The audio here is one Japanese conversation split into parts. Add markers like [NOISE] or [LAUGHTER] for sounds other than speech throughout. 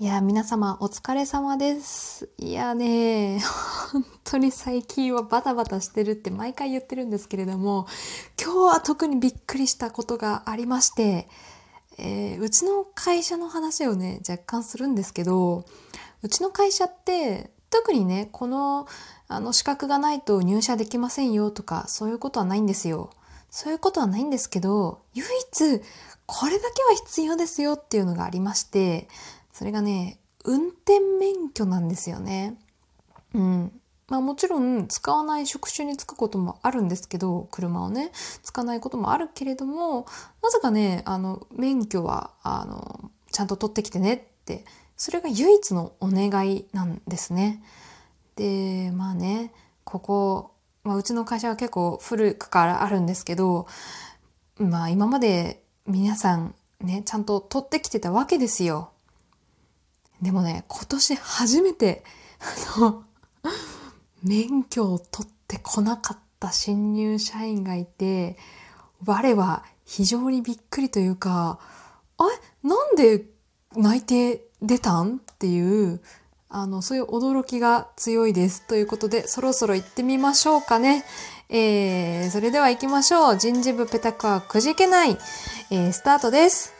いや、皆様お疲れ様です。いやね、本当に最近はバタバタしてるって毎回言ってるんですけれども、今日は特にびっくりしたことがありまして、えーうちの会社の話をね、若干するんですけど、うちの会社って、特にね、この、あの、資格がないと入社できませんよとか、そういうことはないんですよ。そういうことはないんですけど、唯一、これだけは必要ですよっていうのがありまして、それがね、運転免許なんですよね。うん。まあもちろん使わない職種に就くこともあるんですけど、車をね、使わないこともあるけれども、なぜかね、あの、免許は、あの、ちゃんと取ってきてねって、それが唯一のお願いなんですね。で、まあね、ここ、まあうちの会社は結構古くからあるんですけど、まあ今まで皆さんね、ちゃんと取ってきてたわけですよ。でもね、今年初めて、あの、免許を取ってこなかった新入社員がいて、我は非常にびっくりというか、あれ？なんで内定出たん？っていう、あの、そういう驚きが強いです。ということで、そろそろ行ってみましょうかね。えー、それでは行きましょう。人事部ペタクはくじけない。えー、スタートです。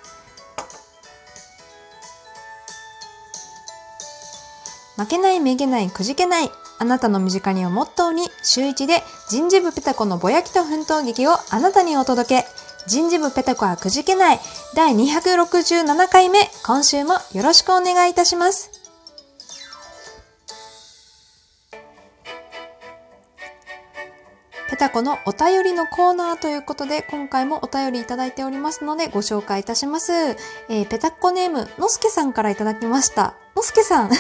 負けない、めげない、くじけない。あなたの身近にをモットーに、週一で人事部ペタコのぼやきと奮闘劇をあなたにお届け。人事部ペタコはくじけない。第267回目、今週もよろしくお願いいたします。ペタコのお便りのコーナーということで、今回もお便りいただいておりますので、ご紹介いたします。えーペタコネーム、のすけさんからいただきました。のすけさん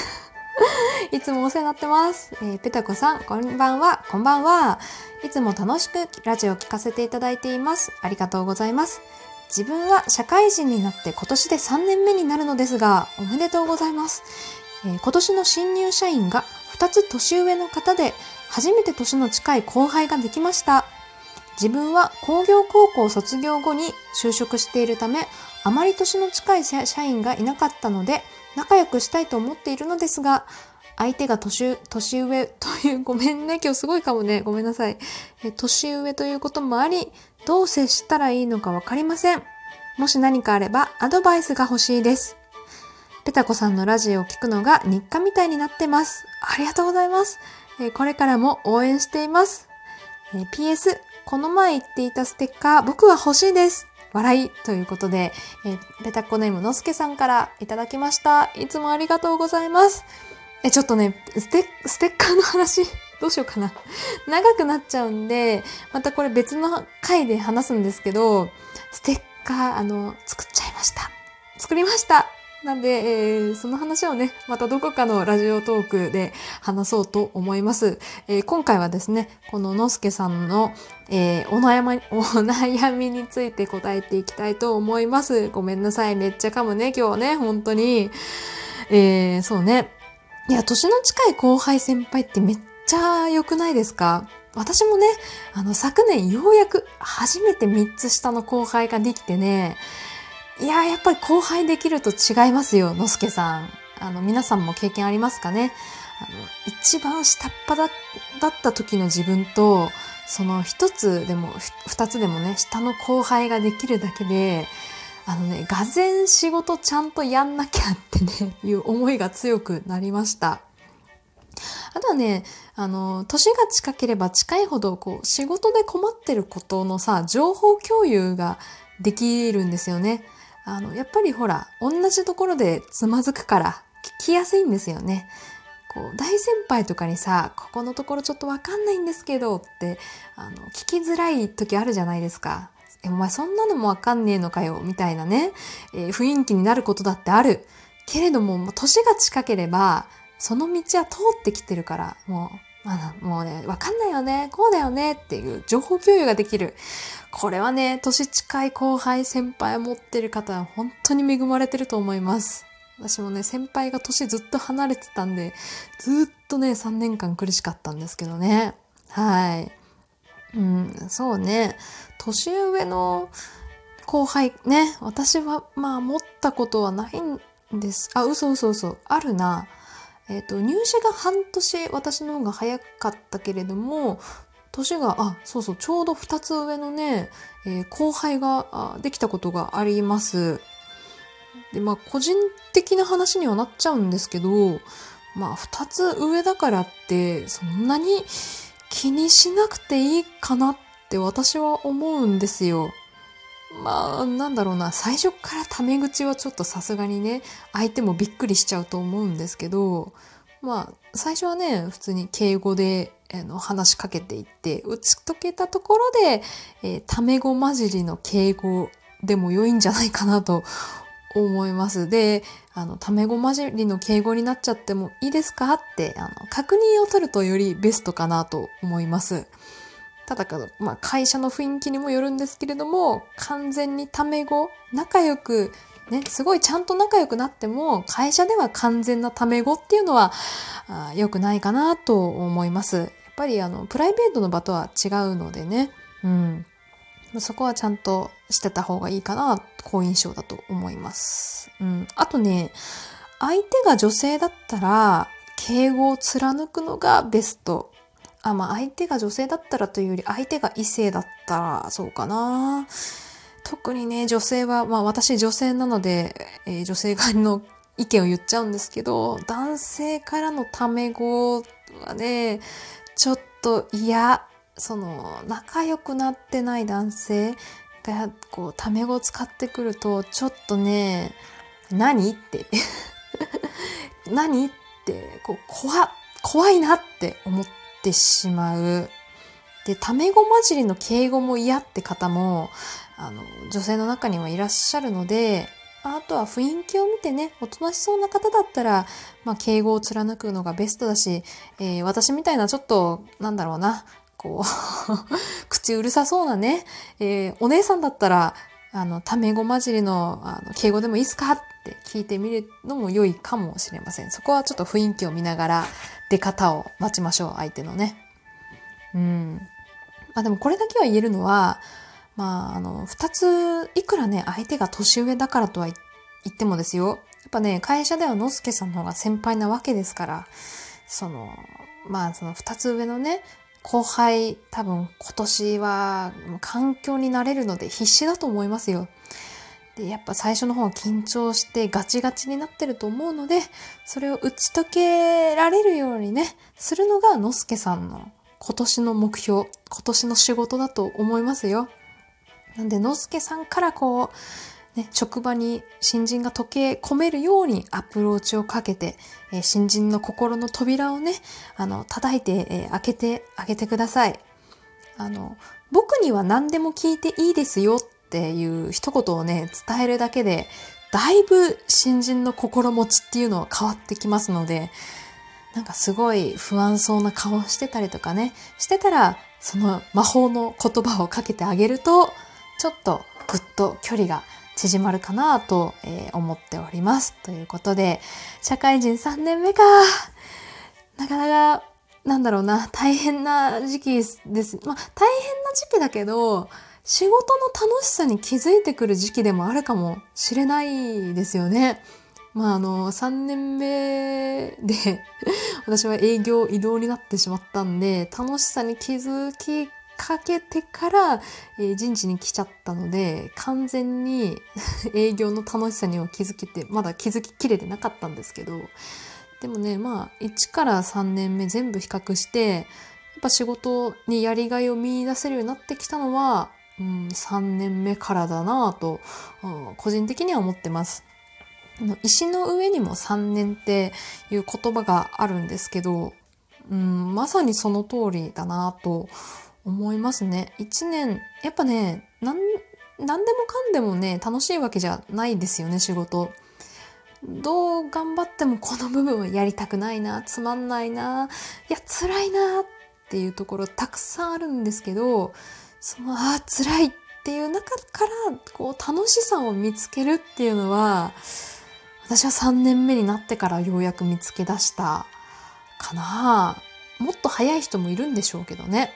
[LAUGHS] いつもお世話になってます。えーペタコさん、こんばんは、こんばんは。いつも楽しくラジオを聞かせていただいています。ありがとうございます。自分は社会人になって今年で3年目になるのですが、おめでとうございます。えー今年の新入社員が2つ年上の方で、初めて年の近い後輩ができました。自分は工業高校卒業後に就職しているため、あまり年の近い社員がいなかったので、仲良くしたいと思っているのですが、相手が年年上 [LAUGHS] という、ごめんね、今日すごいかもね、ごめんなさい。え年上ということもあり、どう接したらいいのかわかりません。もし何かあればアドバイスが欲しいです。ペタコさんのラジオを聞くのが日課みたいになってます。ありがとうございます。えこれからも応援しています。PS、この前言っていたステッカー、僕は欲しいです。笑いということで、えーペタッコネームのすけさんからいただきました。いつもありがとうございます。え、ちょっとね、ステステッカーの話、[LAUGHS] どうしようかな。長くなっちゃうんで、またこれ別の回で話すんですけど、ステッカー、あの、作っちゃいました。作りました。なんで、えーその話をね、またどこかのラジオトークで話そうと思います。えー今回はですね、こののすけさんの、えーお悩み、お悩みについて答えていきたいと思います。ごめんなさい。めっちゃ噛むね、今日ね、本当に。えーそうね。いや、年の近い後輩先輩ってめっちゃ良くないですか？私もね、あの、昨年ようやく初めて3つ下の後輩ができてね、いや、やっぱり後輩できると違いますよ、のすけさん。あの、皆さんも経験ありますかね？あの、一番下っ端だった時の自分と、その一つでも、二つでもね、下の後輩ができるだけで、あのね、がぜ仕事ちゃんとやんなきゃってね、[LAUGHS] いう思いが強くなりました。あとはね、あの、年が近ければ近いほど、こう、仕事で困ってることのさ、情報共有ができるんですよね。あの、やっぱりほら、同じところでつまずくから、聞きやすいんですよね。こう、大先輩とかにさ、ここのところちょっとわかんないんですけどって、あの、聞きづらい時あるじゃないですか。え、お前そんなのもわかんねえのかよ、みたいなね、えー雰囲気になることだってある。けれども、もう年が近ければ、その道は通ってきてるから、もう、まあ、もうね、わかんないよね、こうだよねっていう情報共有ができる。これはね、年近い後輩、先輩持ってる方は本当に恵まれてると思います。私もね、先輩が年ずっと離れてたんで、ずっとね、3年間苦しかったんですけどね。はい。うん、そうね。年上の後輩ね、私はまあ持ったことはないんです。あ、嘘嘘嘘。あるな。えっ、ー、と、入社が半年私の方が早かったけれども、年が、あ、そうそう、ちょうど2つ上のね、えー、後輩ができたことがあります。で、まあ、個人的な話にはなっちゃうんですけど、まあ、2つ上だからって、そんなに気にしなくていいかなって私は思うんですよ。まあ、なんだろうな、最初からタメ口はちょっとさすがにね、相手もびっくりしちゃうと思うんですけど、まあ、最初はね、普通に敬語で、えー、の話しかけていって、打ち解けたところで、えー、タメ語混じりの敬語でも良いんじゃないかなと思います。で、あの、タメ語混じりの敬語になっちゃってもいいですかって、あの、確認を取るとよりベストかなと思います。ただか、まあ、会社の雰囲気にもよるんですけれども、完全にタメ語、仲良く、ね、すごいちゃんと仲良くなっても、会社では完全なタメ語っていうのは、良くないかなと思います。やっぱりあの、プライベートの場とは違うのでね、うん。そこはちゃんとしてた方がいいかな、好印象だと思います。うん。あとね、相手が女性だったら、敬語を貫くのがベストあ、まあ相手が女性だったらというより相手が異性だったらそうかな。特にね、女性は、まあ私女性なので、えー、女性側の意見を言っちゃうんですけど、男性からのタメ語はね、ちょっと嫌。その、仲良くなってない男性が、こう、タメ語を使ってくると、ちょっとね、何って [LAUGHS] 何って、こう、怖、怖いなって思って、ってしまう。で、タメ語混じりの敬語も嫌って方も、あの、女性の中にはいらっしゃるので、あとは雰囲気を見てね、おとなしそうな方だったら、まあ、敬語を貫くのがベストだし、えー、私みたいなちょっと、なんだろうな、こう [LAUGHS] 口うるさそうなね、えー、お姉さんだったら、あの、タメ語混じりの、あの、敬語でもいいっすかって聞いてみるのも良いかもしれません。そこはちょっと雰囲気を見ながら、出方を待ちましょう、相手のね。うん。まあでもこれだけは言えるのは、まあ、あの、二つ、いくらね、相手が年上だからとは言ってもですよ。やっぱね、会社ではのすけさんの方が先輩なわけですから、その、まあ、その二つ上のね、後輩、多分今年は環境になれるので必死だと思いますよ。で、やっぱ最初の方緊張してガチガチになってると思うので、それを打ち解けられるようにね、するのがのすけさんの今年の目標、今年の仕事だと思いますよ。なんで、のすけさんからこう、ね、職場に新人が溶け込めるようにアプローチをかけて、えー、新人の心の扉をね、あの、叩いて、えー、開けてあげてください。あの、僕には何でも聞いていいですよっていう一言をね、伝えるだけで、だいぶ新人の心持ちっていうのは変わってきますので、なんかすごい不安そうな顔してたりとかね、してたら、その魔法の言葉をかけてあげると、ちょっとぐっと距離が縮まるかなと、思っております。ということで、社会人3年目か。なかなか、なんだろうな、大変な時期です。まあ、大変な時期だけど、仕事の楽しさに気づいてくる時期でもあるかもしれないですよね。まああの、3年目で私は営業移動になってしまったんで、楽しさに気づきかけてから、えー、人事に来ちゃったので、完全に [LAUGHS] 営業の楽しさには気づけて、まだ気づききれてなかったんですけど、でもね、まあ、1から3年目全部比較して、やっぱ仕事にやりがいを見出せるようになってきたのは、うん、3年目からだなぁと、うん、個人的には思ってます。石の上にも3年っていう言葉があるんですけど、うん、まさにその通りだなと思いますね。一年、やっぱね、なん、なんでもかんでもね、楽しいわけじゃないですよね、仕事。どう頑張ってもこの部分はやりたくないな、つまんないな、いや、辛いなっていうところたくさんあるんですけど、その、ああ、辛いっていう中から、こう、楽しさを見つけるっていうのは、私は3年目になってからようやく見つけ出したかな。もっと早い人もいるんでしょうけどね。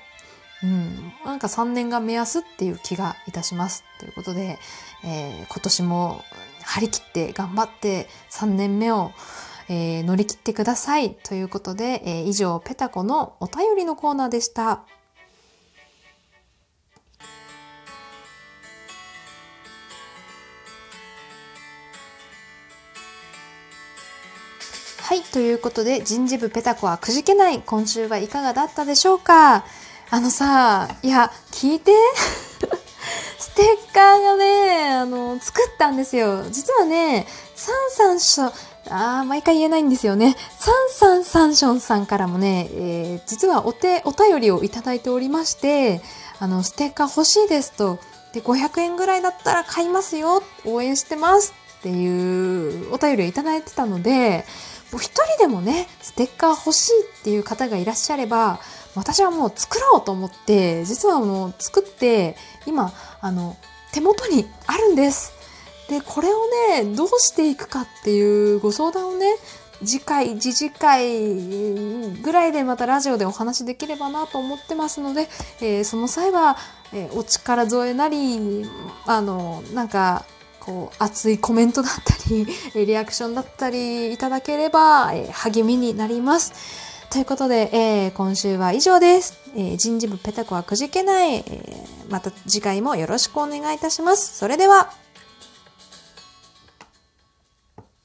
うん、なんか3年が目安っていう気がいたします。ということで、えー、今年も張り切って頑張って3年目を、えー、乗り切ってください。ということで、えー、以上、ペタコのお便りのコーナーでした。はい。ということで、人事部ペタコはくじけない。今週はいかがだったでしょうか？あのさ、いや、聞いて [LAUGHS] ステッカーがね、あの、作ったんですよ。実はね、サンサンション、あー、毎回言えないんですよね。サンサンサンションさんからもね、えー、実はお手、お便りをいただいておりまして、あの、ステッカー欲しいですと。で、500円ぐらいだったら買いますよ。応援してますっていうお便りをいただいてたので、お一人でもね、ステッカー欲しいっていう方がいらっしゃれば、私はもう作ろうと思って、実はもう作って、今、あの、手元にあるんです。で、これをね、どうしていくかっていうご相談をね、次回、次次回ぐらいでまたラジオでお話しできればなと思ってますので、えー、その際は、えー、お力添えなり、あの、なんか、こう熱いコメントだったり、リアクションだったりいただければ、え励みになります。ということで、えー、今週は以上です。えー、人事部ペタコはくじけない、えー、また次回もよろしくお願いいたします。それでは。